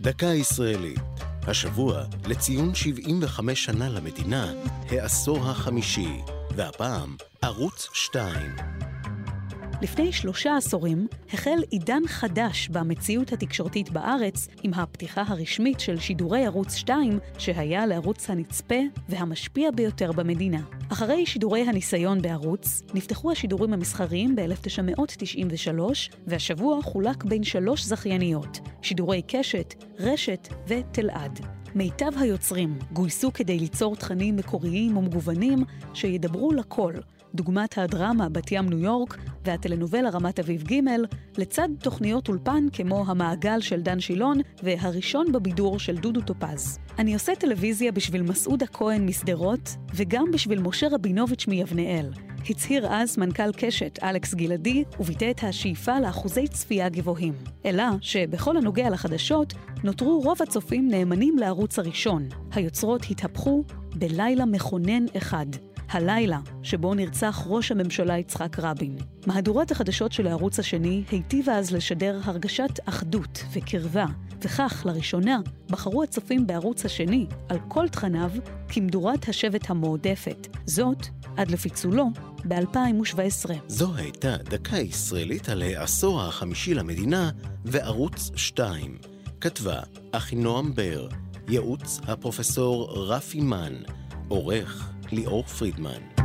דקה ישראלית. השבוע, לציון 75 שנה למדינה, העשור החמישי, והפעם, ערוץ 2. לפני שלושה עשורים החל עידן חדש במציאות התקשורתית בארץ עם הפתיחה הרשמית של שידורי ערוץ 2, שהיה לערוץ הנצפה והמשפיע ביותר במדינה. אחרי שידורי הניסיון בערוץ, נפתחו השידורים המסחריים ב-1993, והשבוע חולק בין שלוש זכייניות, שידורי קשת, רשת ותלעד. מיטב היוצרים גויסו כדי ליצור תכנים מקוריים ומגוונים שידברו לכל, דוגמת הדרמה בת ים ניו יורק והטלנובלה רמת אביב ג', לצד תוכניות אולפן כמו המעגל של דן שילון והראשון בבידור של דודו טופז. אני עושה טלוויזיה בשביל מסעודה כהן משדרות וגם בשביל משה רבינוביץ' מיבנאל. הצהיר אז מנכ"ל קשת, אלכס גלעדי, וביטא את השאיפה לאחוזי צפייה גבוהים. אלא שבכל הנוגע לחדשות, נותרו רוב הצופים נאמנים לערוץ הראשון. היוצרות התהפכו בלילה מכונן אחד. הלילה שבו נרצח ראש הממשלה יצחק רבין. מהדורת החדשות של הערוץ השני היטיבה אז לשדר הרגשת אחדות וקרבה, וכך, לראשונה, בחרו הצופים בערוץ השני, על כל תכניו, כמדורת השבט המועדפת. זאת, עד לפיצולו, ב-2017. זו הייתה דקה ישראלית על העשור החמישי למדינה וערוץ 2. כתבה אחינועם בר, ייעוץ הפרופסור רפי מן, עורך ליאור פרידמן.